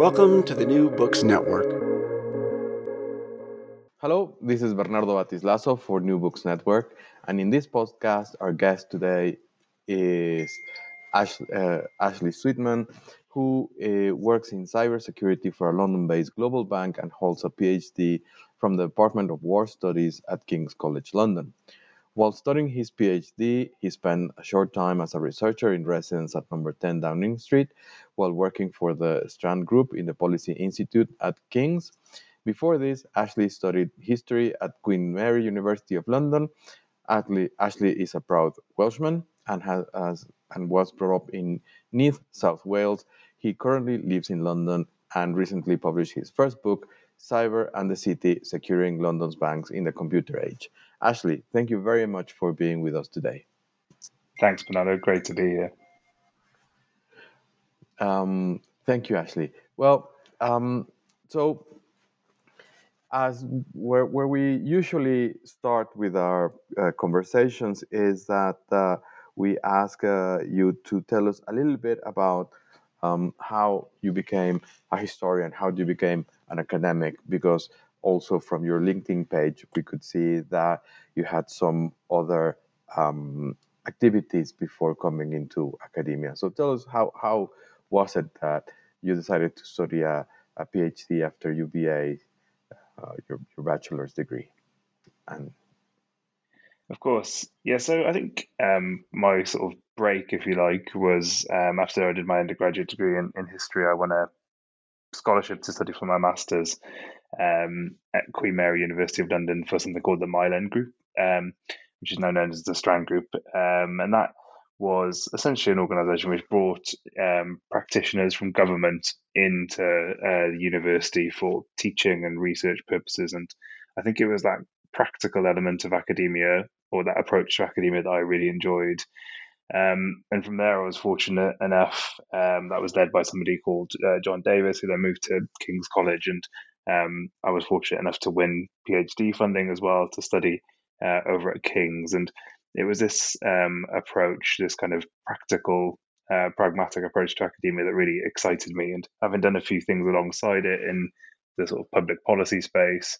Welcome to the New Books Network. Hello, this is Bernardo Bátiz-Lazo for New Books Network, and in this podcast, our guest today is Ash, uh, Ashley Sweetman, who uh, works in cybersecurity for a London-based global bank and holds a PhD from the Department of War Studies at King's College London. While studying his PhD, he spent a short time as a researcher in residence at number 10 Downing Street while working for the Strand Group in the Policy Institute at King's. Before this, Ashley studied history at Queen Mary University of London. Ashley, is a proud Welshman and has, has and was brought up in Neath, South Wales. He currently lives in London and recently published his first book, Cyber and the City Securing London's Banks in the Computer Age. Ashley, thank you very much for being with us today. Thanks, Bernardo. Great to be here. Um, thank you, Ashley. Well, um, so as where, where we usually start with our uh, conversations is that uh, we ask uh, you to tell us a little bit about um, how you became a historian, how you became an academic, because also from your LinkedIn page, we could see that you had some other um, activities before coming into academia. So tell us how, how was it that you decided to study a, a PhD after UVA, uh, your, your bachelor's degree? And Of course. Yeah, so I think um, my sort of break, if you like, was um, after I did my undergraduate degree in, in history, I won a scholarship to study for my master's um, at Queen Mary University of London for something called the End Group, um, which is now known as the Strand Group. Um, and that was essentially an organisation which brought um, practitioners from government into uh, the university for teaching and research purposes. And I think it was that practical element of academia or that approach to academia that I really enjoyed. Um, and from there, I was fortunate enough um, that was led by somebody called uh, John Davis, who then moved to King's College, and um, I was fortunate enough to win PhD funding as well to study uh, over at King's. And it was this um, approach, this kind of practical, uh, pragmatic approach to academia that really excited me. And having done a few things alongside it in the sort of public policy space,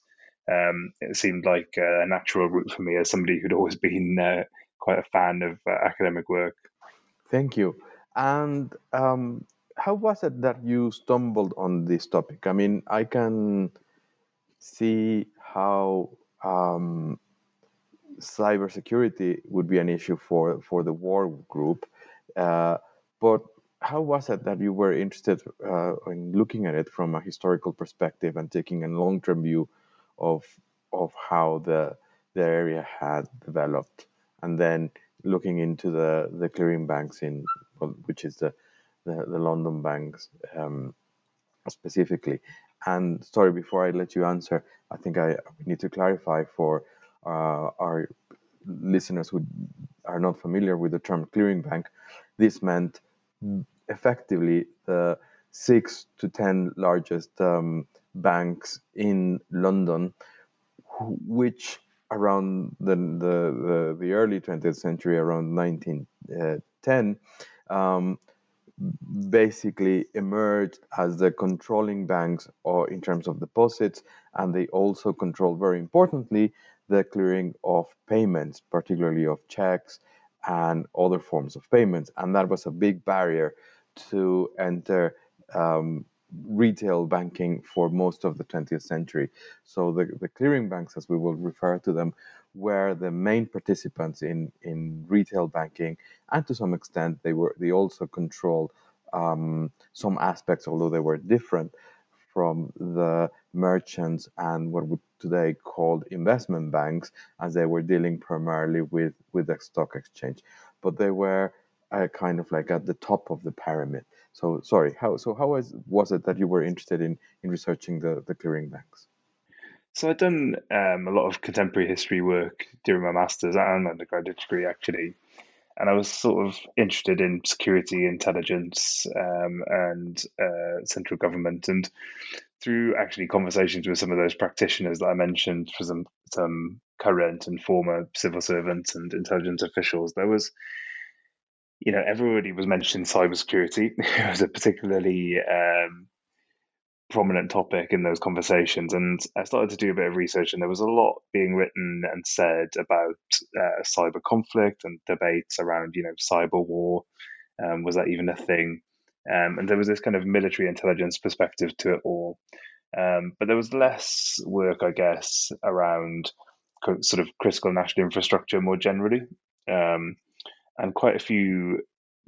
um, it seemed like a natural route for me as somebody who'd always been uh, quite a fan of uh, academic work. Thank you. And um, how was it that you stumbled on this topic? I mean, I can see how um, cybersecurity would be an issue for for the war group, uh, but how was it that you were interested uh, in looking at it from a historical perspective and taking a long-term view of of how the the area had developed, and then looking into the the clearing banks in which is the the, the London banks um, specifically. And sorry, before I let you answer, I think I need to clarify for uh, our listeners who are not familiar with the term clearing bank. This meant effectively the six to ten largest um, banks in London, which around the, the, the, the, early 20th century, around 1910, um, basically emerged as the controlling banks or in terms of deposits, and they also control very importantly the clearing of payments, particularly of checks and other forms of payments. And that was a big barrier to enter um, retail banking for most of the 20th century. So the, the clearing banks, as we will refer to them, were the main participants in, in retail banking, and to some extent they were they also controlled um, some aspects, although they were different from the merchants and what we today called investment banks, as they were dealing primarily with with the stock exchange. But they were uh, kind of like at the top of the pyramid. So sorry, how so how was was it that you were interested in in researching the the clearing banks? So I'd done um, a lot of contemporary history work during my masters and undergraduate degree actually, and I was sort of interested in security, intelligence, um, and uh, central government, and through actually conversations with some of those practitioners that I mentioned, for some some current and former civil servants and intelligence officials, there was you know, everybody was mentioning cybersecurity. it was a particularly um, prominent topic in those conversations. And I started to do a bit of research, and there was a lot being written and said about uh, cyber conflict and debates around, you know, cyber war. Um, was that even a thing? Um, and there was this kind of military intelligence perspective to it all. Um, but there was less work, I guess, around sort of critical national infrastructure more generally. Um, and quite a few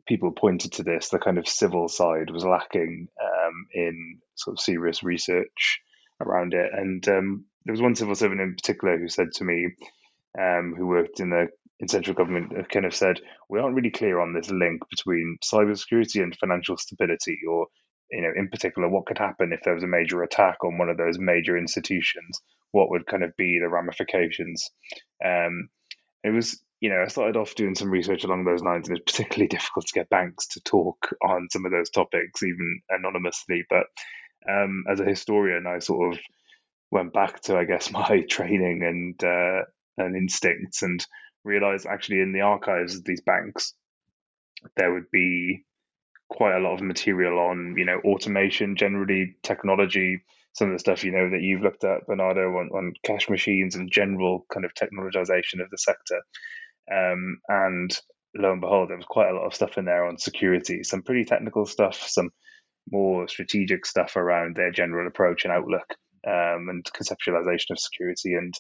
people pointed to this. The kind of civil side was lacking um, in sort of serious research around it. And um, there was one civil servant in particular who said to me, um, who worked in the in central government, uh, kind of said, "We aren't really clear on this link between cybersecurity and financial stability, or you know, in particular, what could happen if there was a major attack on one of those major institutions? What would kind of be the ramifications?" Um, it was you know, I started off doing some research along those lines, and it's particularly difficult to get banks to talk on some of those topics, even anonymously. But um, as a historian, I sort of went back to, I guess, my training and uh, and instincts, and realized actually in the archives of these banks, there would be quite a lot of material on, you know, automation, generally technology, some of the stuff you know that you've looked at, Bernardo, on, on cash machines and general kind of technologization of the sector. Um, and lo and behold, there was quite a lot of stuff in there on security, some pretty technical stuff, some more strategic stuff around their general approach and outlook um, and conceptualization of security. And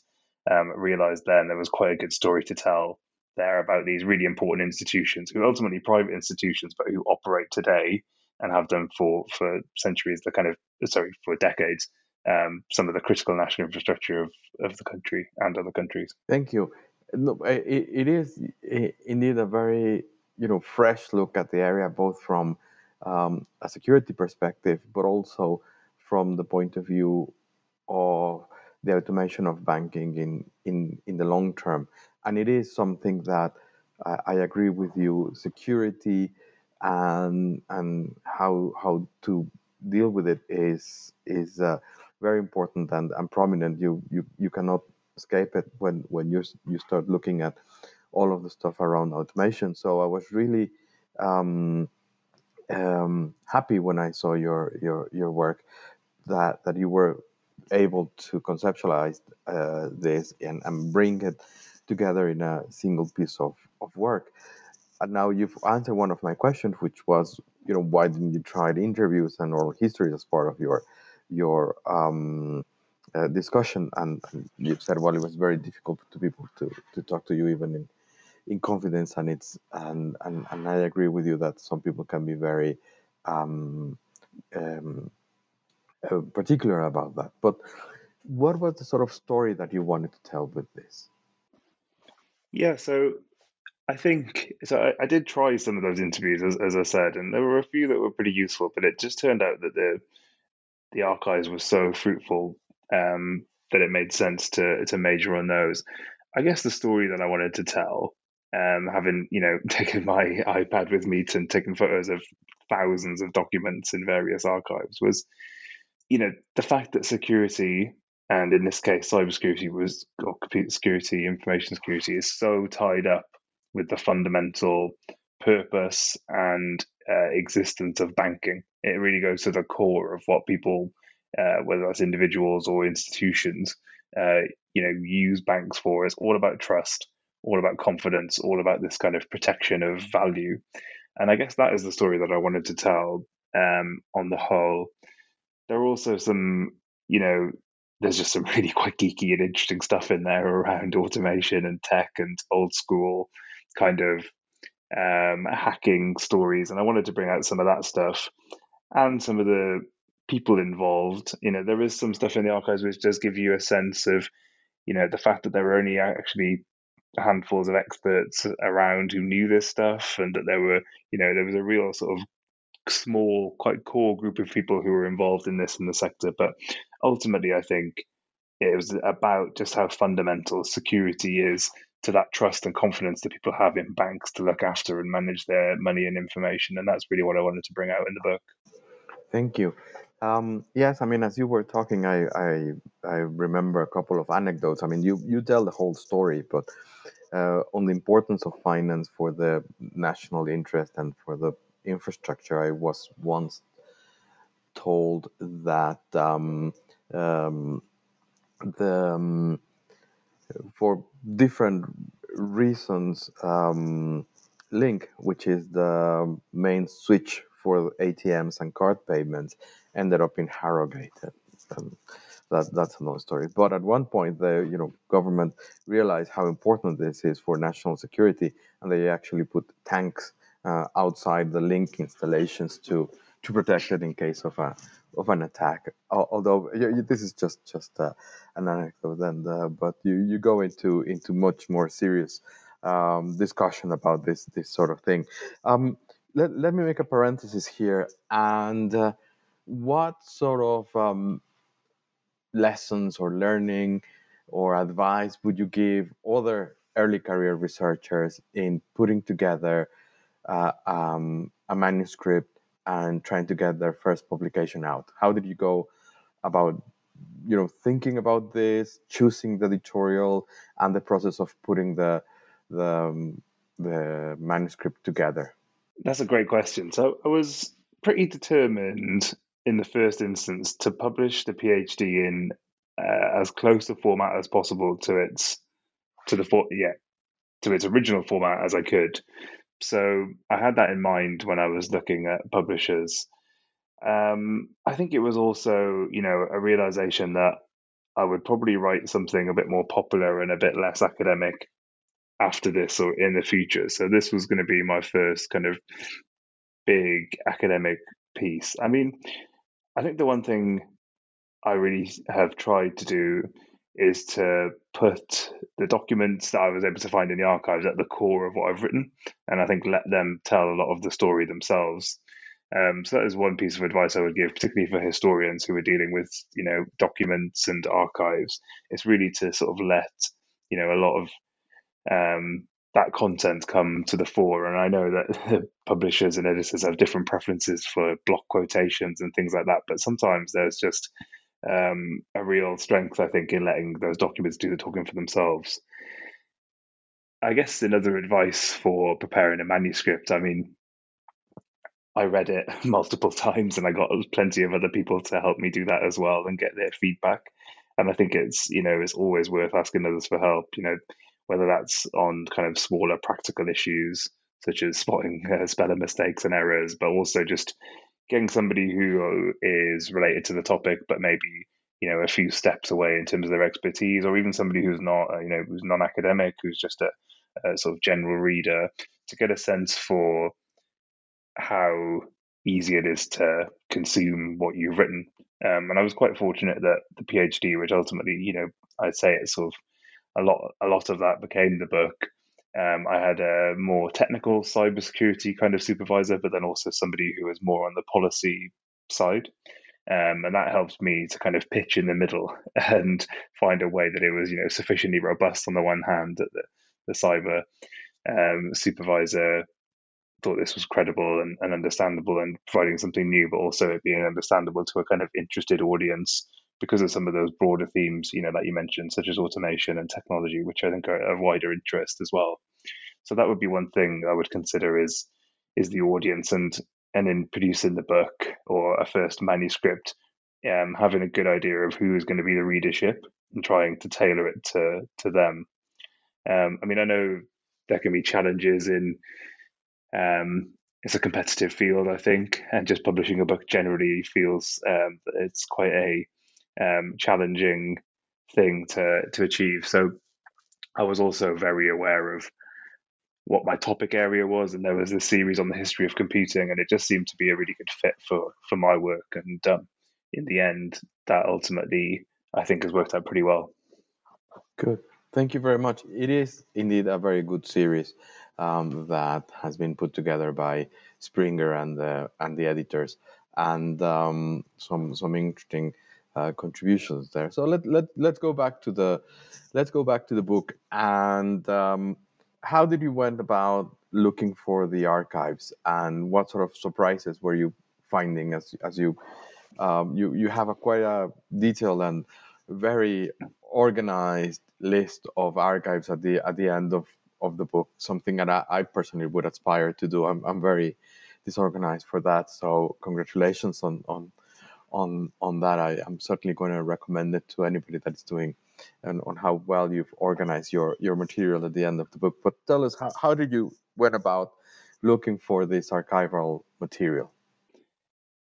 um, realized then there was quite a good story to tell there about these really important institutions who ultimately private institutions, but who operate today and have done for for centuries. The kind of sorry for decades. Um, some of the critical national infrastructure of, of the country and other countries. Thank you. No, it, it is indeed a very you know fresh look at the area, both from um, a security perspective, but also from the point of view of the automation of banking in in in the long term. And it is something that I, I agree with you. Security and and how how to deal with it is is uh, very important and, and prominent. You you you cannot escape it when when you you start looking at all of the stuff around automation. So I was really um, um, happy when I saw your your your work that that you were able to conceptualize uh, this and, and bring it together in a single piece of, of work. And now you've answered one of my questions, which was, you know, why didn't you try interviews and oral histories as part of your your um, uh, discussion, and, and, you said, well, it was very difficult to people to, to talk to you even in in confidence, and it's and, and and I agree with you that some people can be very um, um, uh, particular about that. But what was the sort of story that you wanted to tell with this? Yeah, so I think so. I, I, did try some of those interviews, as, as I said, and there were a few that were pretty useful. But it just turned out that the the archives were so fruitful um, that it made sense to to major on those. I guess the story that I wanted to tell, um, having you know taken my iPad with me and taken photos of thousands of documents in various archives was, you know, the fact that security and in this case cybersecurity was or computer security, information security is so tied up with the fundamental purpose and uh, existence of banking. It really goes to the core of what people, uh, whether that's individuals or institutions, uh, you know, use banks for. It's all about trust, all about confidence, all about this kind of protection of value. And I guess that is the story that I wanted to tell um, on the whole. There are also some, you know, there's just some really quite geeky and interesting stuff in there around automation and tech and old school kind of um, hacking stories, and I wanted to bring out some of that stuff and some of the people involved. You know, there is some stuff in the archives which does give you a sense of, you know, the fact that there were only actually handfuls of experts around who knew this stuff, and that there were, you know, there was a real sort of small, quite core group of people who were involved in this in the sector. But ultimately, I think it was about just how fundamental security is to that trust and confidence that people have in banks to look after and manage their money and information. And that's really what I wanted to bring out in the book. Thank you. Um, yes, I mean, as you were talking, I, I I remember a couple of anecdotes. I mean, you you tell the whole story, but uh, on the importance of finance for the national interest and for the infrastructure, I was once told that um, um, the um, for different reasons, um, Link, which is the main switch for ATMs and card payments, ended up in Harrogate. Um, that, that's another story. But at one point, the you know government realized how important this is for national security, and they actually put tanks uh, outside the Link installations to to protect it in case of a of an attack. Although this is just just uh, an anecdote, and uh, but you you go into into much more serious um, discussion about this this sort of thing. Um, let let me make a parenthesis here, and uh, what sort of um, lessons or learning or advice would you give other early career researchers in putting together uh, um, a manuscript and trying to get their first publication out? How did you go about you know thinking about this, choosing the editorial, and the process of putting the the um, the manuscript together? That's a great question. So I was pretty determined in the first instance to publish the PhD in uh, as close a format as possible to its to the for, yeah to its original format as I could. So I had that in mind when I was looking at publishers. Um, I think it was also, you know, a realization that I would probably write something a bit more popular and a bit less academic after this or in the future. So this was going to be my first kind of big academic piece. I mean, I think the one thing I really have tried to do is to put the documents that I was able to find in the archives at the core of what I've written, and I think let them tell a lot of the story themselves. Um, so that is one piece of advice I would give, particularly for historians who are dealing with you know documents and archives. It's really to sort of let you know a lot of um, that content come to the fore. And I know that publishers and editors have different preferences for block quotations and things like that, but sometimes there's just um, a real strength, I think, in letting those documents do the talking for themselves. I guess another advice for preparing a manuscript, I mean, I read it multiple times and I got plenty of other people to help me do that as well and get their feedback. And I think it's, you know, it's always worth asking others for help, you know, whether that's on kind of smaller practical issues such as spotting uh, spelling mistakes and errors, but also just getting somebody who is related to the topic, but maybe you know a few steps away in terms of their expertise, or even somebody who's not uh, you know who's non-academic, who's just a, a sort of general reader, to get a sense for how easy it is to consume what you've written. Um, and I was quite fortunate that the PhD, which ultimately, you know, I'd say it's sort of a lot, a lot of that became the book. Um, I had a more technical cybersecurity kind of supervisor, but then also somebody who was more on the policy side. Um, and that helped me to kind of pitch in the middle and find a way that it was, you know, sufficiently robust on the one hand that the, the cyber um, supervisor thought this was credible and, and understandable and providing something new, but also it being understandable to a kind of interested audience because of some of those broader themes, you know, that you mentioned, such as automation and technology, which I think are of wider interest as well. So that would be one thing I would consider is is the audience and and in producing the book or a first manuscript, um, having a good idea of who is going to be the readership and trying to tailor it to to them. Um, I mean, I know there can be challenges in um, it's a competitive field, I think, and just publishing a book generally feels um, it's quite a um, challenging thing to to achieve. So I was also very aware of what my topic area was, and there was a series on the history of computing, and it just seemed to be a really good fit for for my work. And um, in the end, that ultimately I think has worked out pretty well. Good. Thank you very much. It is indeed a very good series um, that has been put together by Springer and the and the editors, and um, some some interesting uh, contributions there. So let let let's go back to the let's go back to the book and um, how did you went about looking for the archives and what sort of surprises were you finding as as you um, you you have a quite a detailed and very organized list of archives at the at the end of of the book something that I, I personally would aspire to do I'm, I'm very disorganized for that so congratulations on on on on that. I, am certainly going to recommend it to anybody that's doing and on how well you've organized your your material at the end of the book. But tell us how, how did you went about looking for this archival material?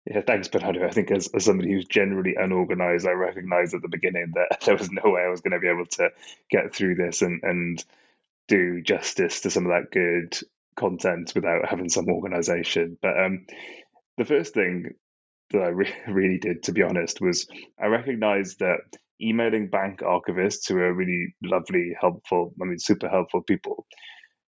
Yeah, thanks, Bernardo. I think as, as somebody who's generally unorganized, I recognized at the beginning that there was no way I was going to be able to get through this and, and do justice to some of that good content without having some organization. But um, the first thing that I re- really did, to be honest, was I recognized that emailing bank archivists who are really lovely, helpful, I mean, super helpful people,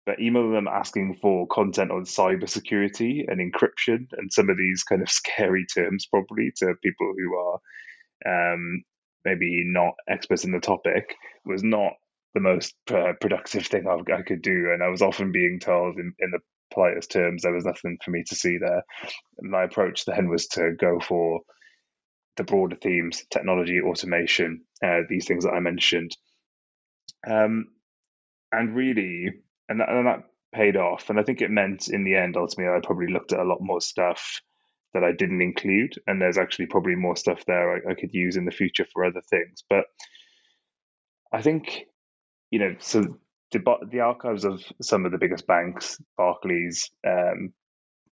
but emailing them asking for content on cybersecurity and encryption and some of these kind of scary terms, probably to people who are um, maybe not experts in the topic, was not the most uh, productive thing I, I, could do. And I was often being told in, in the politest terms, there was nothing for me to see there. My approach then was to go for the broader themes, technology, automation, uh, these things that I mentioned. Um, and really, and that, and that paid off. And I think it meant in the end, ultimately, I probably looked at a lot more stuff that I didn't include. And there's actually probably more stuff there I, I could use in the future for other things. But I think, you know, so the the archives of some of the biggest banks, Barclays, um,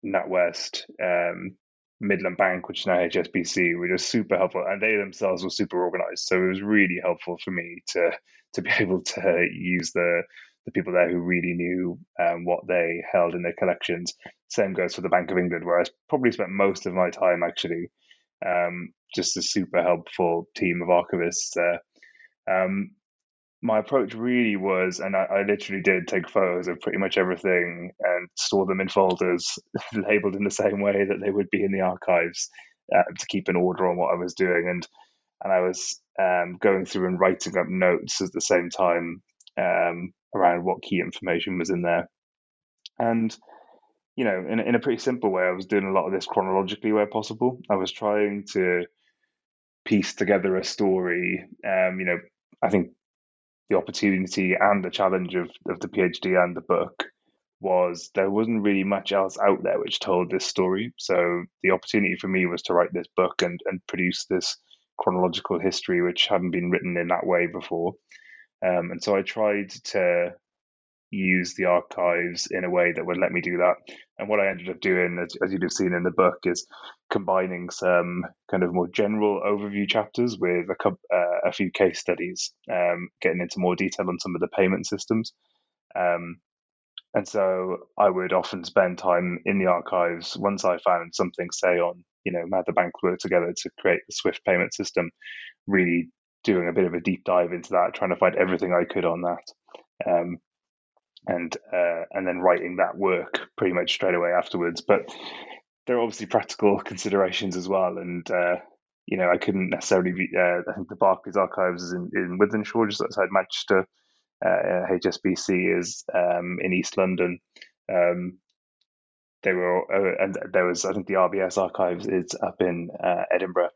NatWest, um, Midland Bank, which is now HSBC, were just super helpful, and they themselves were super organized. So it was really helpful for me to to be able to use the the people there who really knew um, what they held in their collections. Same goes for the Bank of England, where I probably spent most of my time actually. Um, just a super helpful team of archivists there. Um, my approach really was, and I, I, literally did take photos of pretty much everything and store them in folders labeled in the same way that they would be in the archives uh, to keep an order on what I was doing. And and I was um, going through and writing up notes at the same time um, around what key information was in there. And you know, in in a pretty simple way, I was doing a lot of this chronologically where possible. I was trying to piece together a story. Um, you know, I think the opportunity and the challenge of, of the PhD and the book was there wasn't really much else out there which told this story. So the opportunity for me was to write this book and, and produce this chronological history which hadn't been written in that way before. Um, and so I tried to use the archives in a way that would let me do that. And what I ended up doing, as, as you'd have seen in the book, is combining some kind of more general overview chapters with a, uh, a few case studies, um, getting into more detail on some of the payment systems. Um, and so I would often spend time in the archives once I found something, say, on, you know, how the banks work together to create the Swift payment system, really doing a bit of a deep dive into that, trying to find everything I could on that. Um, and uh, and then writing that work pretty much straight away afterwards. But there are obviously practical considerations as well, and uh, you know I couldn't necessarily be. Uh, I think the Barclays Archives is in, in Wythenshawe, just outside Manchester. HSBC uh, is um, in East London. Um, they were, uh, and there was, I think the RBS archives is up in uh, Edinburgh.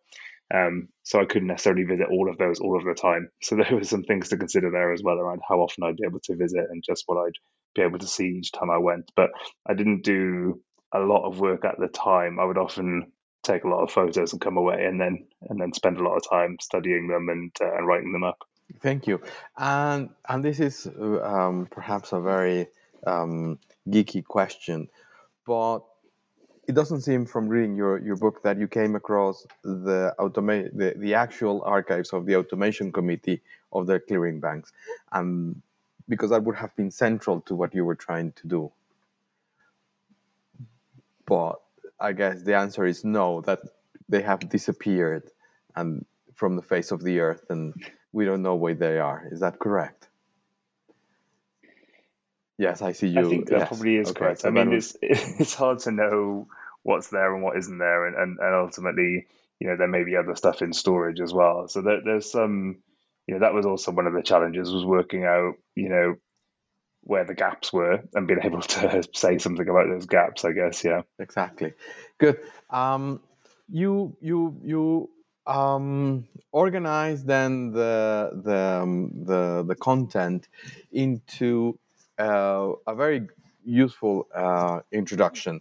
Um, so I couldn't necessarily visit all of those all of the time. So there were some things to consider there as well around how often I'd be able to visit and just what I'd be able to see each time I went. But I didn't do a lot of work at the time. I would often take a lot of photos and come away and then and then spend a lot of time studying them and uh, and writing them up. Thank you. And and this is um, perhaps a very um, geeky question, but it doesn't seem from reading your, your book that you came across the automa- the, the actual archives of the automation committee of the clearing banks, and because that would have been central to what you were trying to do. But I guess the answer is no, that they have disappeared and from the face of the earth, and we don't know where they are. Is that correct? Yes, I see you. I think that yes. probably is okay, correct. so I mean, then- it's it's hard to know what's there and what isn't there, and, and, and ultimately, you know, there may be other stuff in storage as well. So there, there's some, you know, that was also one of the challenges was working out, you know, where the gaps were and being able to say something about those gaps. I guess, yeah. exactly good um you you you um organize then the the um, the the content into uh, a very useful uh, introduction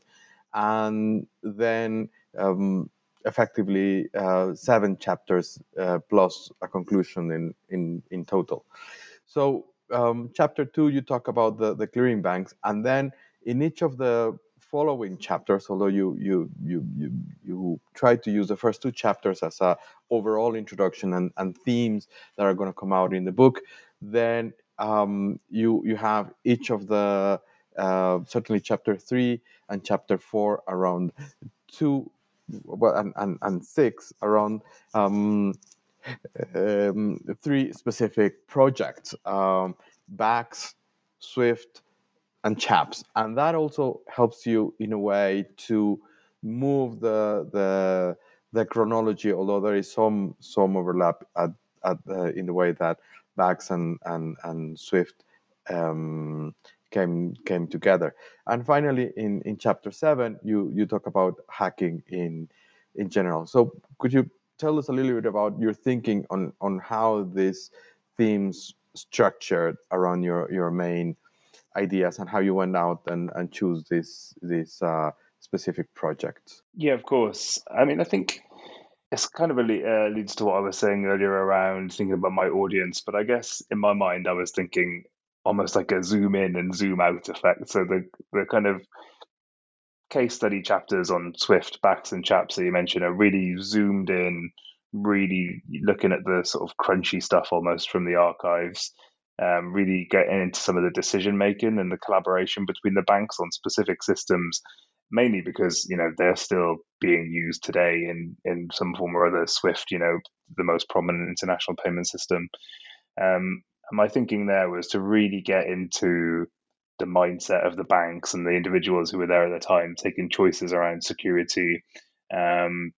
and then um, effectively uh, seven chapters uh, plus a conclusion in in in total. So um, chapter two you talk about the the clearing banks. And then in each of the following chapters although you you you you, you try to use the first two chapters as a overall introduction and, and themes that are going to come out in the book then um, you you have each of the uh, certainly chapter three and chapter four around two well and, and, and six around um, um, three specific projects um, BACS, Swift, and CHAPS. And that also helps you in a way to move the the the chronology although there is some some overlap at, at uh, in the way that BACS and and and Swift um, came came together and finally in in chapter 7 you you talk about hacking in in general so could you tell us a little bit about your thinking on on how these themes structured around your your main ideas and how you went out and, and choose this this uh, specific project. Yeah, of course. I mean, I think it's kind of a, uh, leads to what I was saying earlier around thinking about my audience. But I guess in my mind, I was thinking almost like a zoom in and zoom out effect. So the the kind of case study chapters on Swift, BACS, and CHAPS that you mentioned are really zoomed in, really looking at the sort of crunchy stuff almost from the archives um, really getting into some of the decision making and the collaboration between the banks on specific systems, mainly because you know they're still being used today in in some form or other. Swift, you know, the most prominent international payment system. Um, and my thinking there was to really get into the mindset of the banks and the individuals who were there at the time, taking choices around security. Um,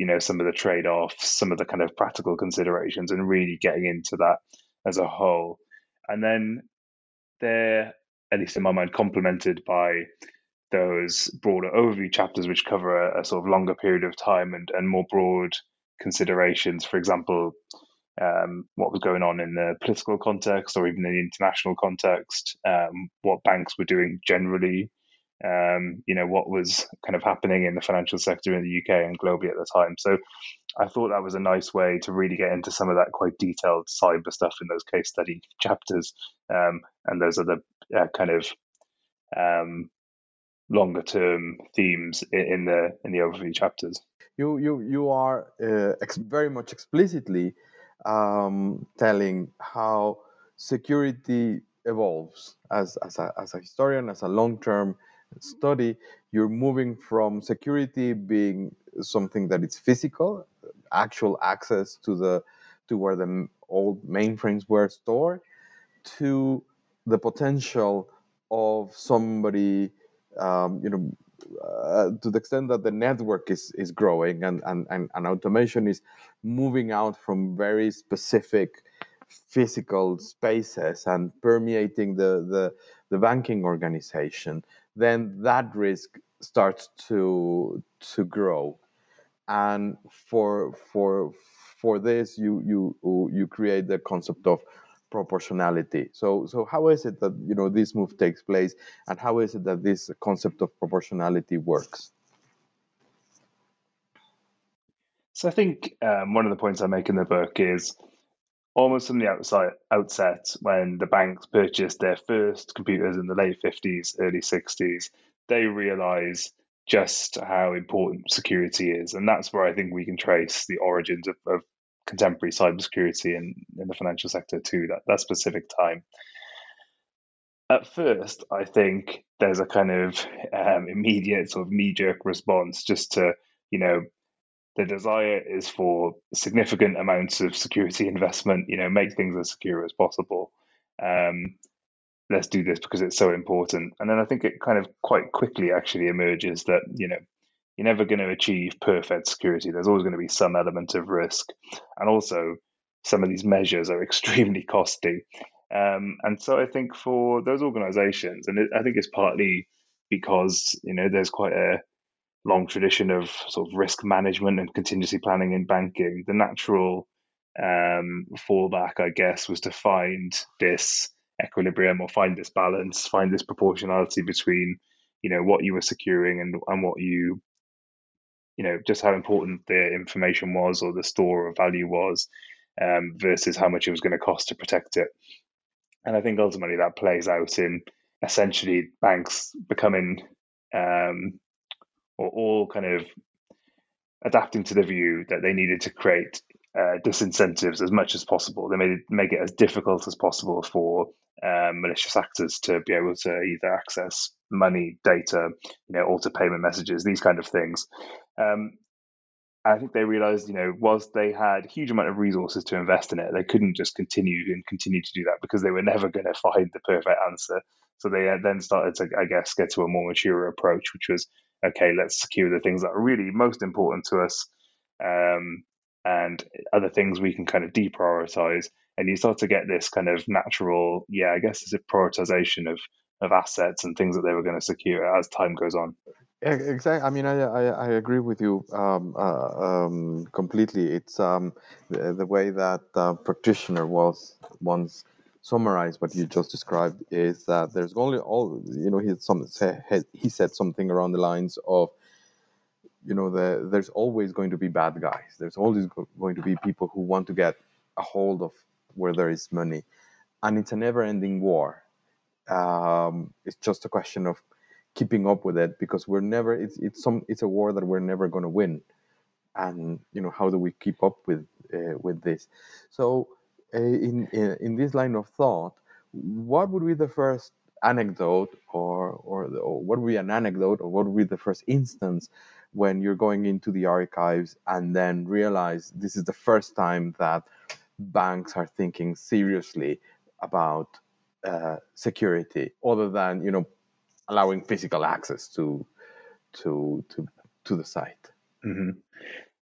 you know some of the trade-offs some of the kind of practical considerations and really getting into that as a whole and then they're at least in my mind complemented by those broader overview chapters which cover a, a, sort of longer period of time and, and more broad considerations for example um, what was going on in the political context or even in the international context um, what banks were doing generally um, you know what was kind of happening in the financial sector in the UK and globally at the time. So I thought that was a nice way to really get into some of that quite detailed cyber stuff in those case study chapters, um, and those the uh, kind of um, longer term themes in, in, the in the overview chapters. You you you are uh, ex- very much explicitly um, telling how security evolves. As as a, as a historian as a long term study, you're moving from security being something that is physical, actual access to the to where the old mainframes were stored, to the potential of somebody, um, you know, uh, to the extent that the network is is growing and, and and and automation is moving out from very specific physical spaces and permeating the the, the banking organization then that risk starts to to grow, and for for for this you you you create the concept of proportionality. So so how is it that you know this move takes place, and how is it that this concept of proportionality works? So I think um, one of the points I make in the book is almost from the outside outset when the banks purchased their first computers in the late 50s, early 60s, they realize just how important security is. And that's where I think we can trace the origins of, of contemporary cybersecurity in, in the financial sector to that, that specific time. At first, I think there's a kind of um, immediate sort of knee jerk response just to, you know, the desire is for significant amounts of security investment, you know, make things as secure as possible. Um, let's do this because it's so important. And then I think it kind of quite quickly actually emerges that, you know, you're never going to achieve perfect security. There's always going to be some element of risk. And also, some of these measures are extremely costly. Um, and so I think for those organizations, and it, I think it's partly because, you know, there's quite a long tradition of sort of risk management and contingency planning in banking, the natural um, fallback, I guess, was to find this equilibrium or find this balance, find this proportionality between, you know, what you were securing and and what you, you know, just how important the information was or the store of value was, um, versus how much it was going to cost to protect it. And I think ultimately that plays out in essentially banks becoming um, or all kind of adapting to the view that they needed to create uh, disincentives as much as possible. They made it, make it as difficult as possible for um, malicious actors to be able to either access money, data, you know, alter payment messages, these kind of things. Um, I think they realized, you know, whilst they had a huge amount of resources to invest in it, they couldn't just continue and continue to do that because they were never going to find the perfect answer. So they then started to, I guess, get to a more mature approach, which was okay, let's secure the things that are really most important to us, um, and other things we can kind of deprioritize. And you start to get this kind of natural, yeah, I guess it's a prioritization of of assets and things that they were going to secure as time goes on. Exactly. I mean, I, I, I agree with you um, uh, um, completely. It's um, the, the, way that uh, practitioner was once summarized what you just described is that there's only all you know he some he said something around the lines of you know the, there's always going to be bad guys there's always going to be people who want to get a hold of where there is money and it's a never ending war um, it's just a question of keeping up with it because we're never it's it's some it's a war that we're never going to win. And you know how do we keep up with uh, with this? So in, in, in this line of thought, what would be the first anecdote or, or, or what would be an anecdote or what would be the first instance when you're going into the archives and then realize this is the first time that banks are thinking seriously about uh, security other than you know allowing physical access to to to to the site mm-hmm.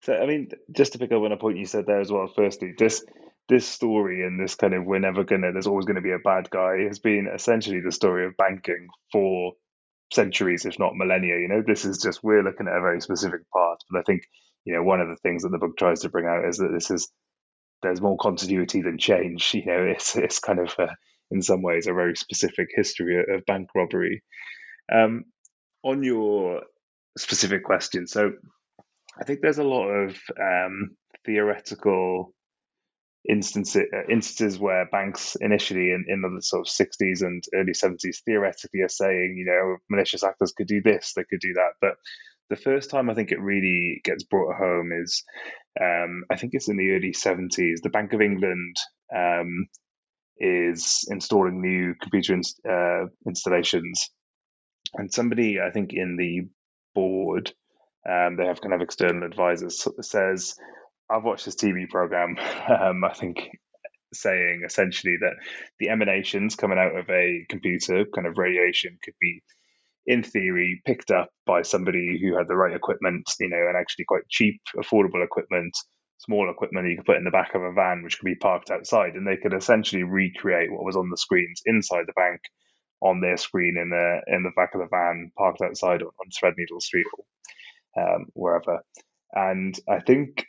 so i mean just to pick up on a point you said there as well firstly this this story and this kind of we're never gonna there's always gonna be a bad guy has been essentially the story of banking for centuries, if not millennia. You know, this is just we're looking at a very specific part. But I think, you know, one of the things that the book tries to bring out is that this is there's more continuity than change. You know, it's it's kind of a, in some ways a very specific history of bank robbery. Um, on your specific question, so I think there's a lot of um, theoretical instances uh, instances where banks initially in, in the sort of 60s and early 70s theoretically are saying you know malicious actors could do this they could do that but the first time i think it really gets brought home is um, i think it's in the early 70s the bank of england um, is installing new computer uh, installations and somebody i think in the board um, they have kind of external advisors says I've watched this TV program. Um, I think saying essentially that the emanations coming out of a computer, kind of radiation, could be, in theory, picked up by somebody who had the right equipment, you know, and actually quite cheap, affordable equipment, small equipment you could put in the back of a van, which could be parked outside, and they could essentially recreate what was on the screens inside the bank on their screen in the in the back of the van parked outside on, Threadneedle Street or um, wherever. And I think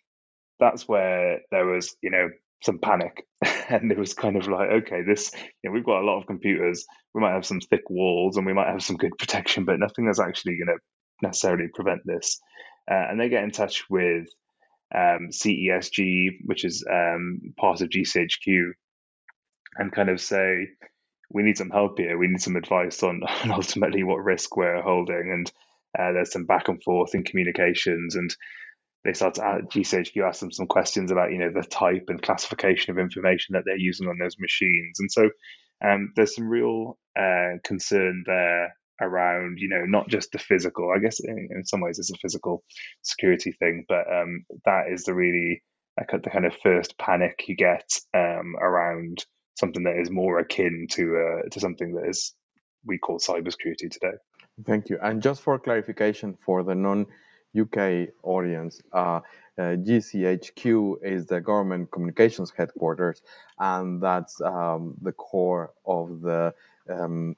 that's where there was, you know, some panic. and it was kind of like, okay, this, you know, we've got a lot of computers. We might have some thick walls and we might have some good protection, but nothing that's actually going to necessarily prevent this. Uh, and they get in touch with um, CESG, which is um, part of GCHQ, and kind of say, we need some help here. We need some advice on, on ultimately what risk we're holding. And uh, there's some back and forth in communications. And they start to ask, GCHQ ask them some questions about, you know, the type and classification of information that they're using on those machines. And so um, there's some real uh, concern there around you know not just the physical i guess in, in some ways it's a physical security thing but um, that is the really like the kind of first panic you get um, around something that is more akin to uh, to something that is we call cybersecurity today. Thank you. And just for clarification for the non uk audience uh, uh, GCHQ is the government communications headquarters, and that's um, the core of the um,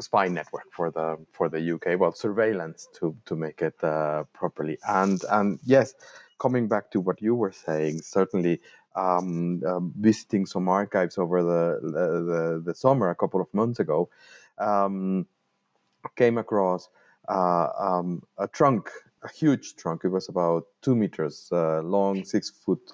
spy network for the for the UK. Well, surveillance to to make it uh, properly. And and yes, coming back to what you were saying, certainly. Um, uh, visiting some archives over the, the, the summer a couple of months ago, um, came across uh, um, a trunk, a huge trunk. It was about two meters uh, long, six foot,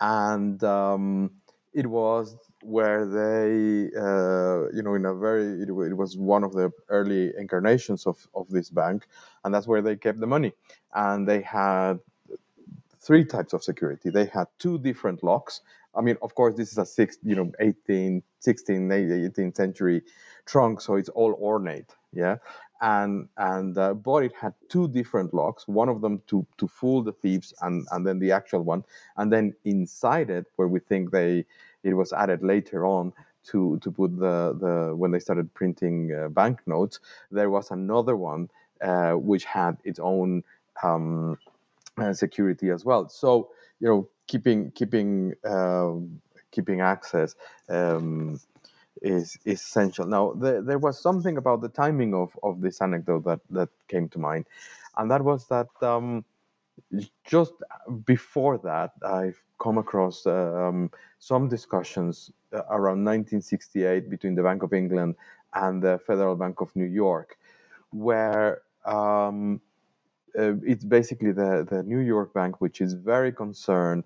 and um, it was where they, uh, you know, in a very, it, it, was one of the early incarnations of, of this bank, and that's where they kept the money. And they had three types of security. They had two different locks. I mean, of course, this is a six, you know, 18, 16, 18th century trunk, so it's all ornate, yeah. And and uh, but it had two different locks. One of them to to fool the thieves, and and then the actual one. And then inside it, where we think they it was added later on to to put the the when they started printing uh, banknotes. There was another one uh, which had its own um, uh, security as well. So you know, keeping keeping um, keeping access. Um, is, is essential. Now, the, there was something about the timing of, of this anecdote that, that came to mind, and that was that um, just before that, I've come across um, some discussions uh, around 1968 between the Bank of England and the Federal Bank of New York, where um, uh, it's basically the, the New York Bank, which is very concerned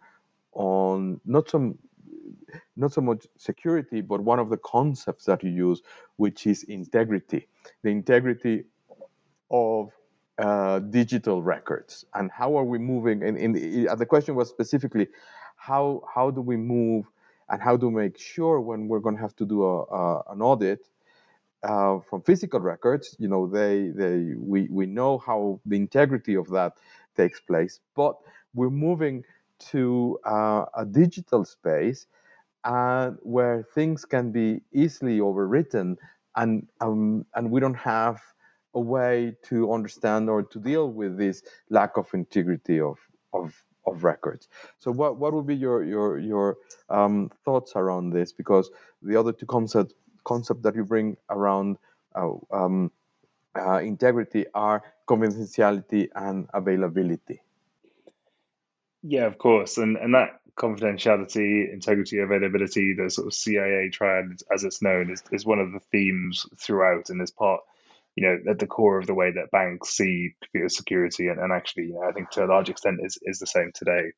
on not some not so much security, but one of the concepts that you use, which is integrity. The integrity of uh, digital records? And how are we moving and, and the, uh, the question was specifically how how do we move and how to make sure when we're going to have to do a, a an audit uh, from physical records you know they they we we know how the integrity of that takes place but we're moving to uh, a digital space uh, where things can be easily overwritten and um, and we don't have a way to understand or to deal with this lack of integrity of of of records. So what what would be your your your um, thoughts around this? Because the other two concept concept that you bring around uh, um, uh, integrity are confidentiality and availability. Yeah, of course, and and that confidentiality, integrity, availability, the sort of CIA triad, as it's known, is, is one of the themes throughout, and is part you know, at the core of the way that banks see computer security, and, and actually, you know, I think to a large extent is is the same today.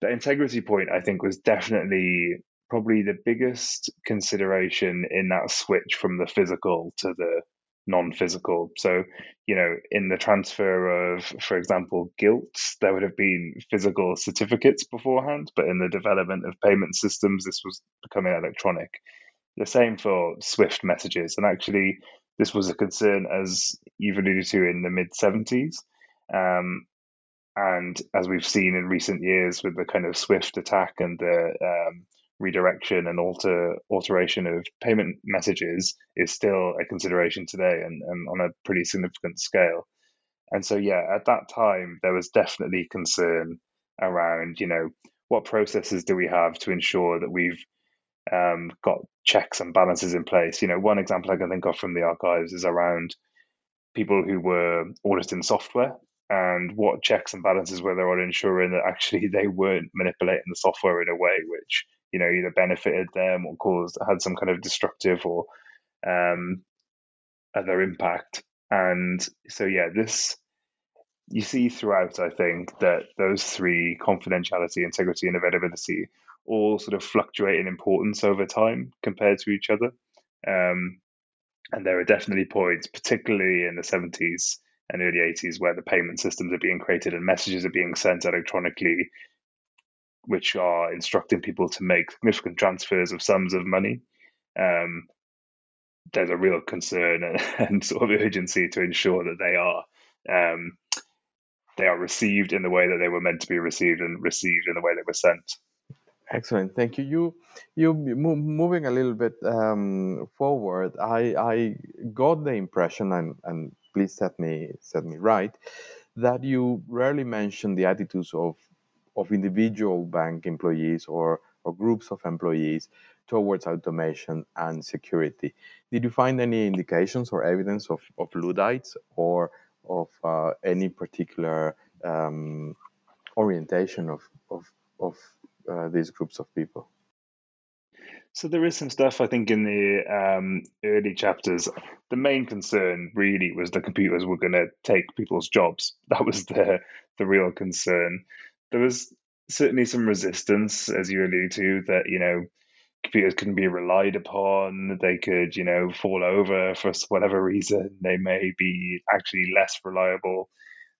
The integrity point, I think, was definitely probably the biggest consideration in that switch from the physical to the non-physical. So, you know, in the transfer of, for example, gilts, there would have been physical certificates beforehand, but in the development of payment systems, this was becoming electronic. The same for Swift messages, and actually, this was a concern, as you've alluded to, in the mid 70s. Um, and as we've seen in recent years with the kind of swift attack and the um, redirection and alter alteration of payment messages is still a consideration today and, and on a pretty significant scale. And so, yeah, at that time, there was definitely concern around, you know, what processes do we have to ensure that we've um, got checks and balances in place. You know, one example I can think of from the archives is around people who were auditing software and what checks and balances were there on ensuring that actually they weren't manipulating the software in a way which you know either benefited them or caused had some kind of destructive or um, other impact. And so yeah, this you see throughout. I think that those three confidentiality, integrity, and availability all sort of fluctuate in importance over time compared to each other. Um, and there are definitely points, particularly in the 70s and early 80s, where the payment systems are being created and messages are being sent electronically, which are instructing people to make significant transfers of sums of money. Um, there's a real concern and, and, sort of urgency to ensure that they are um, they are received in the way that they were meant to be received and received in the way they were sent. Excellent, thank you. You you moving a little bit um, forward. I I got the impression, and and please set me set me right, that you rarely mention the attitudes of of individual bank employees or or groups of employees towards automation and security. Did you find any indications or evidence of, of Luddites or of uh, any particular um, orientation of, of, of uh, these groups of people? So there is some stuff I think in the um, early chapters. The main concern really was the computers were going to take people's jobs. That was the the real concern. There was certainly some resistance, as you allude to, that you know computers couldn't be relied upon. They could, you know, fall over for whatever reason. They may be actually less reliable.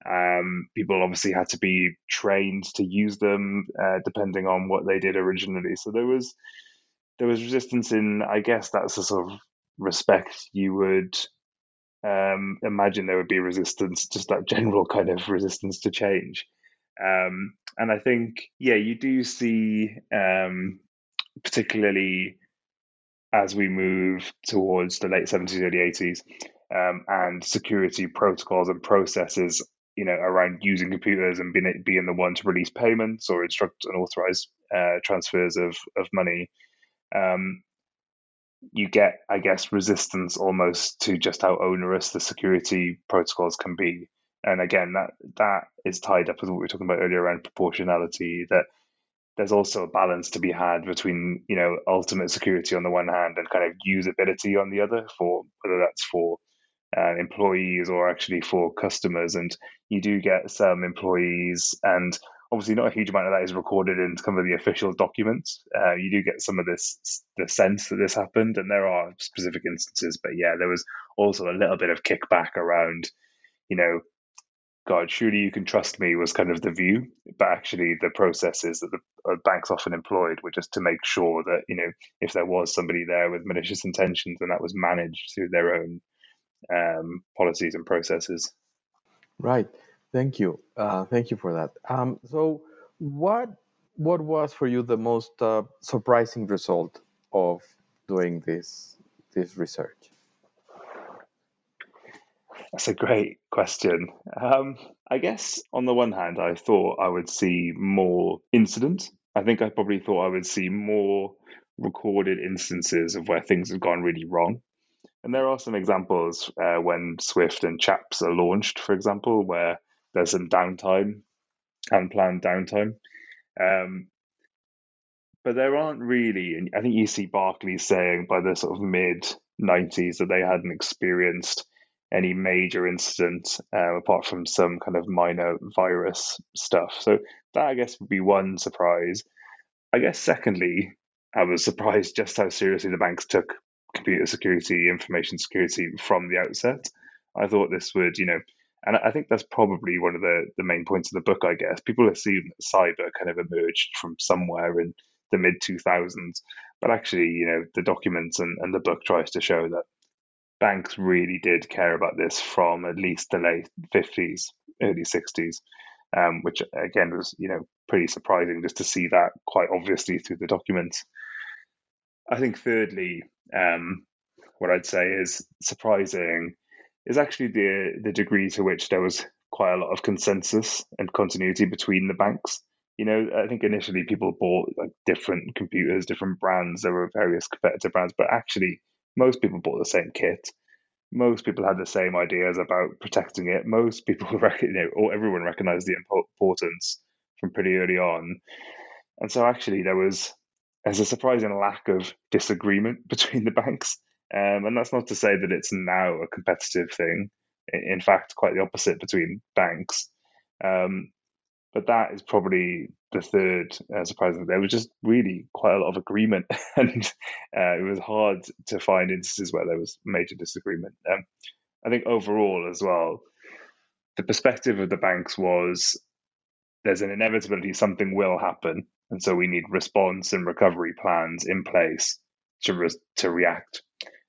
Um, people obviously had to be trained to use them, uh, depending on what they did originally. So there was there was resistance in, I guess, that's the sort of respect you would um, imagine there would be resistance, just that general kind of resistance to change. Um, and I think, yeah, you do see um, particularly as we move towards the late 70s, early 80s, um, and security protocols and processes, you know, around using computers and being, being the one to release payments or instruct and authorize uh, transfers of, of money, um, you get, I guess, resistance almost to just how onerous the security protocols can be. And again, that that is tied up with what we were talking about earlier around proportionality. That there's also a balance to be had between you know ultimate security on the one hand and kind of usability on the other for whether that's for uh, employees or actually for customers and you do get some employees and obviously not a huge amount of that is recorded in some of the official documents. Uh, you do get some of this the sense that this happened and there are specific instances but yeah there was also a little bit of kickback around you know God, surely you can trust me was kind of the view, but actually the processes that the uh, banks often employed were just to make sure that you know if there was somebody there with malicious intentions, and that was managed through their own um, policies and processes. Right. Thank you. Uh, thank you for that. Um, so, what what was for you the most uh, surprising result of doing this this research? That's a great question. Um, I guess on the one hand, I thought I would see more incidents. I think I probably thought I would see more recorded instances of where things have gone really wrong. And there are some examples uh, when Swift and CHAPS are launched, for example, where there's some downtime, unplanned downtime. Um, but there aren't really, and I think you see Barclays saying by the sort of mid 90s that they hadn't experienced any major incident uh, apart from some kind of minor virus stuff. So that I guess would be one surprise. I guess secondly, I was surprised just how seriously the banks took computer security, information security from the outset. I thought this would, you know, and I think that's probably one of the, the main points of the book, I guess. People assume that cyber kind of emerged from somewhere in the mid 2000s, but actually, you know, the documents and, and the book tries to show that banks really did care about this from at least the late 50s, early 60s, um, which again was, you know, pretty surprising just to see that quite obviously through the documents. I think, thirdly, um, what I'd say is surprising is actually the the degree to which there was quite a lot of consensus and continuity between the banks. you know, I think initially people bought like different computers, different brands. There were various competitive brands, but actually most people bought the same kit. Most people had the same ideas about protecting it. Most people, you know, or everyone recognized the importance from pretty early on. And so actually there was there's a surprising lack of disagreement between the banks. Um, and that's not to say that it's now a competitive thing. In fact, quite the opposite between banks. Um, but that is probably the third uh, surprising. There was just really quite a lot of agreement, and uh, it was hard to find instances where there was major disagreement. Um, I think overall, as well, the perspective of the banks was there's an inevitability something will happen, and so we need response and recovery plans in place to re- to react.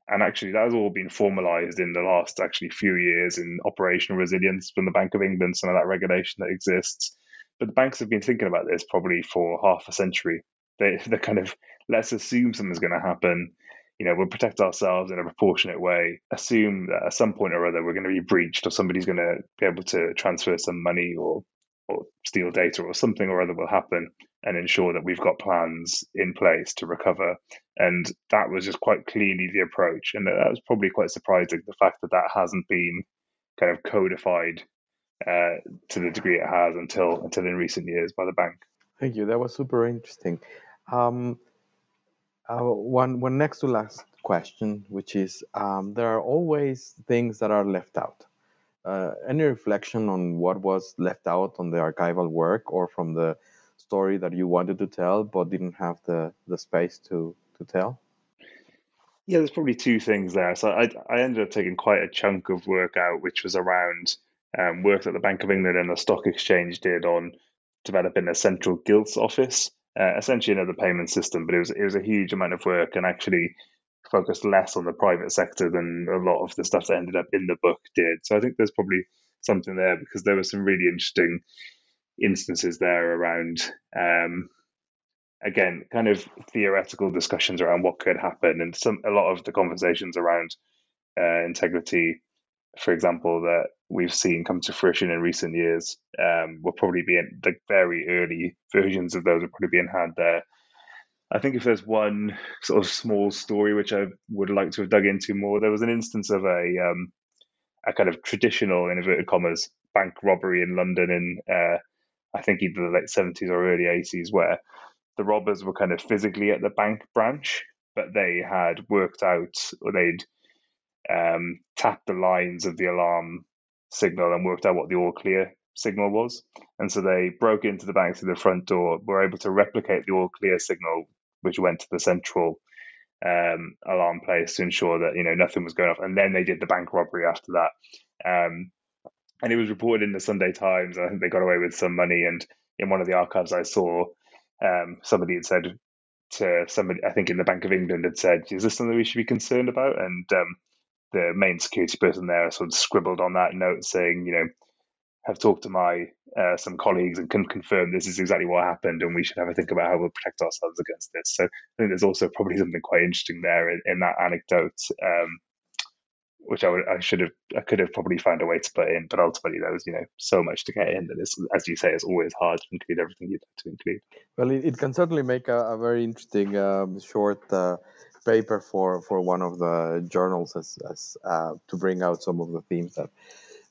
And actually, that has all been formalized in the last actually few years in operational resilience from the Bank of England, some of that regulation that exists. But the banks have been thinking about this probably for half a century. They, they're kind of, let's assume something's going to happen. You know, we'll protect ourselves in a proportionate way. Assume that at some point or other we're going to be breached, or somebody's going to be able to transfer some money or or steal data or something or other will happen and ensure that we've got plans in place to recover. And that was just quite clearly the approach. And that was probably quite surprising, the fact that that hasn't been kind of codified uh, to the degree it has until until in recent years by the bank. Thank you. That was super interesting. Um, uh, one one next to last question, which is um, there are always things that are left out. Uh, any reflection on what was left out on the archival work or from the story that you wanted to tell but didn't have the, the space to, to tell? Yeah, there's probably two things there. So I, I ended up taking quite a chunk of work out, which was around um, work that the Bank of England and the Stock Exchange did on developing a central gilts office, uh, essentially another payment system. But it was it was a huge amount of work, and actually focused less on the private sector than a lot of the stuff that ended up in the book did. So I think there's probably something there because there were some really interesting instances there around um, again kind of theoretical discussions around what could happen and some a lot of the conversations around uh, integrity for example that we've seen come to fruition in recent years um, will probably be in the very early versions of those are probably being had there. I think if there's one sort of small story which I would like to have dug into more, there was an instance of a um, a kind of traditional in inverted commas bank robbery in London in uh, I think either the late seventies or early eighties, where the robbers were kind of physically at the bank branch, but they had worked out or they'd um, tapped the lines of the alarm signal and worked out what the all clear signal was. And so they broke into the bank through the front door, were able to replicate the all clear signal which went to the central um, alarm place to ensure that you know nothing was going off. And then they did the bank robbery after that. Um, and it was reported in the Sunday Times. I think they got away with some money. And in one of the archives I saw, um, somebody had said to somebody, I think in the Bank of England, had said, "Is this something we should be concerned about?" And um, the main security person there sort of scribbled on that note saying, you know, have talked to my uh, some colleagues and can confirm this is exactly what happened, and we should have a think about how we'll protect ourselves against this. So I think there's also probably something quite interesting there in, in that anecdote, um, which I would I should have I could have probably found a way to put in, but ultimately there was you know so much to get in that it's as you say it's always hard to include everything you'd like to include. Well, it, it can certainly make a, a very interesting um, short. Uh, paper for for one of the journals as, as uh, to bring out some of the themes that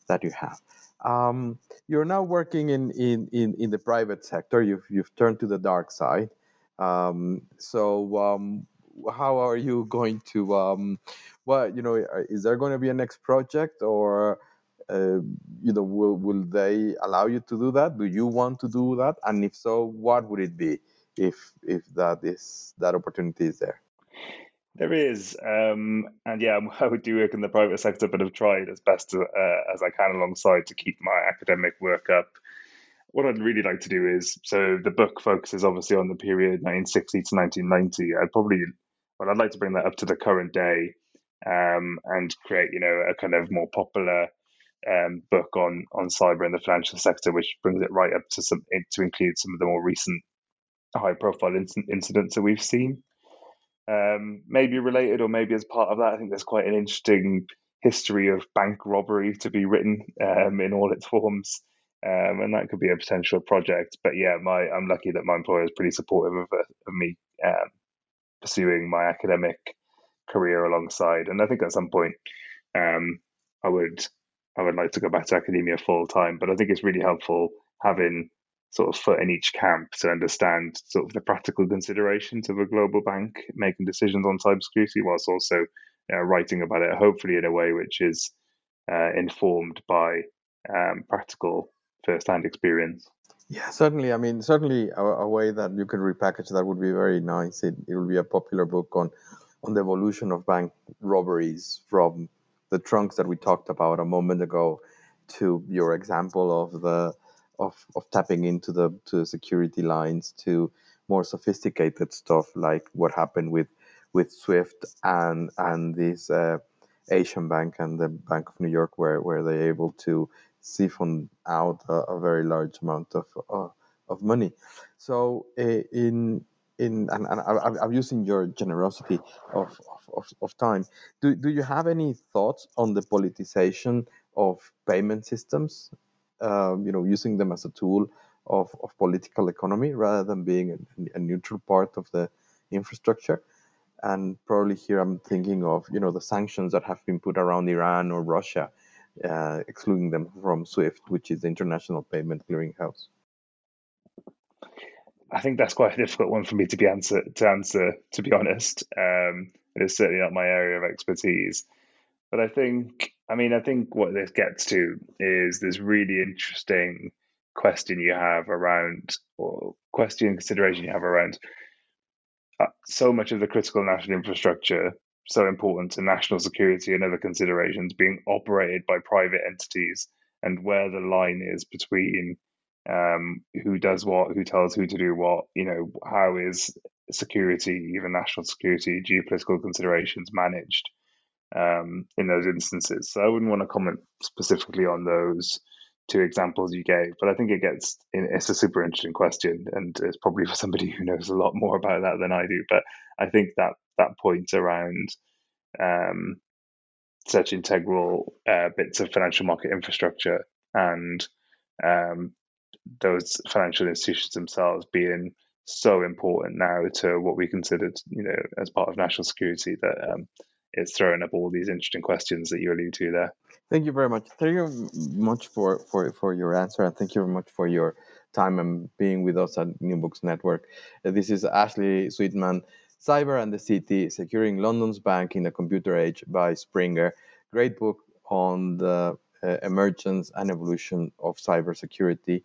that you have. Um, you're now working in, in, in, in, the private sector. You've, you've turned to the dark side. Um, so, um, how are you going to, what, you know, uh, is there going to be a next project or, uh, you know, will, will they allow you to do that? Do you want to do that? And if so, what would it be if, if that is, that opportunity is there? There is, um, and yeah, I would do work in the private sector, but I've tried as best uh, as I can alongside to keep my academic work up. What I'd really like to do is, so the book focuses obviously on the period 1960 to 1990. I'd probably, well, I'd like to bring that up to the current day um, and create, you know, a kind of more popular um, book on on cyber in the financial sector, which brings it right up to some to include some of the more recent high profile incidents that we've seen um, maybe related or maybe as part of that. I think there's quite an interesting history of bank robbery to be written um, in all its forms um, and that could be a potential project. But yeah, my I'm lucky that my employer is pretty supportive of, of me um, pursuing my academic career alongside. And I think at some point, um, I would I would like to go back to academia full time. But I think it's really helpful having sort of foot in each camp to understand sort of the practical considerations of a global bank making decisions on cybersecurity, whilst also writing about it, hopefully in a way which is uh, informed by um, practical first-hand experience. Yeah, certainly. I mean, certainly a, a, way that you can repackage that would be very nice. It, it will be a popular book on on the evolution of bank robberies from the trunks that we talked about a moment ago to your example of the of, of tapping into the to the security lines to more sophisticated stuff like what happened with with Swift and and this uh, Asian bank and the Bank of New York where where they're able to siphon out a, a very large amount of uh, of money. So uh, in in and, and I, I'm using your generosity of, of, of time. Do, do you have any thoughts on the politicization of payment systems? Um, you know, using them as a tool of, of political economy rather than being a, a neutral part of the infrastructure. And probably here I'm thinking of you know the sanctions that have been put around Iran or Russia, uh, excluding them from SWIFT, which is the international payment clearinghouse. I think that's quite a difficult one for me to be answer to answer. To be honest, um, it is certainly not my area of expertise. But I think, I mean, I think what this gets to is this really interesting question you have around, or question consideration you have around uh, so much of the critical national infrastructure, so important to national security and other considerations, being operated by private entities, and where the line is between um, who does what, who tells who to do what, you know, how is security, even national security, geopolitical considerations managed um, in those instances. So I wouldn't want to comment specifically on those two examples you gave, but I think it gets it's a super interesting question, and it's probably for somebody who knows a lot more about that than I do. But I think that that point around um, such integral uh, bits of financial market infrastructure and um, those financial institutions themselves being so important now to what we considered, you know, as part of national security that um, it's throwing up all these interesting questions that you allude to there. Thank you very much. Thank you much for, for, for your answer, and thank you very much for your time and being with us at New Books Network. This is Ashley Sweetman, Cyber and the City, Securing London's Bank in the Computer Age by Springer. Great book on the uh, emergence and evolution of cybersecurity.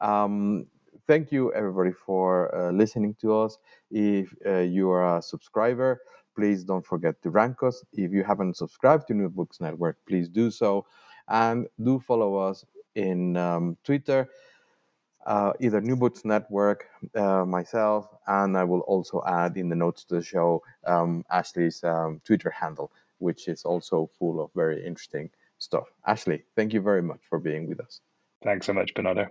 Um, thank you, everybody, for uh, listening to us. If uh, you are a subscriber, please don't forget to rank us. If you haven't subscribed to New Books Network, please do so. And do follow us in um, Twitter, uh, either New Books Network, uh, myself, and I will also add in the notes to the show um, Ashley's um, Twitter handle, which is also full of very interesting stuff. Ashley, thank you very much for being with us. Thanks so much, Bernardo.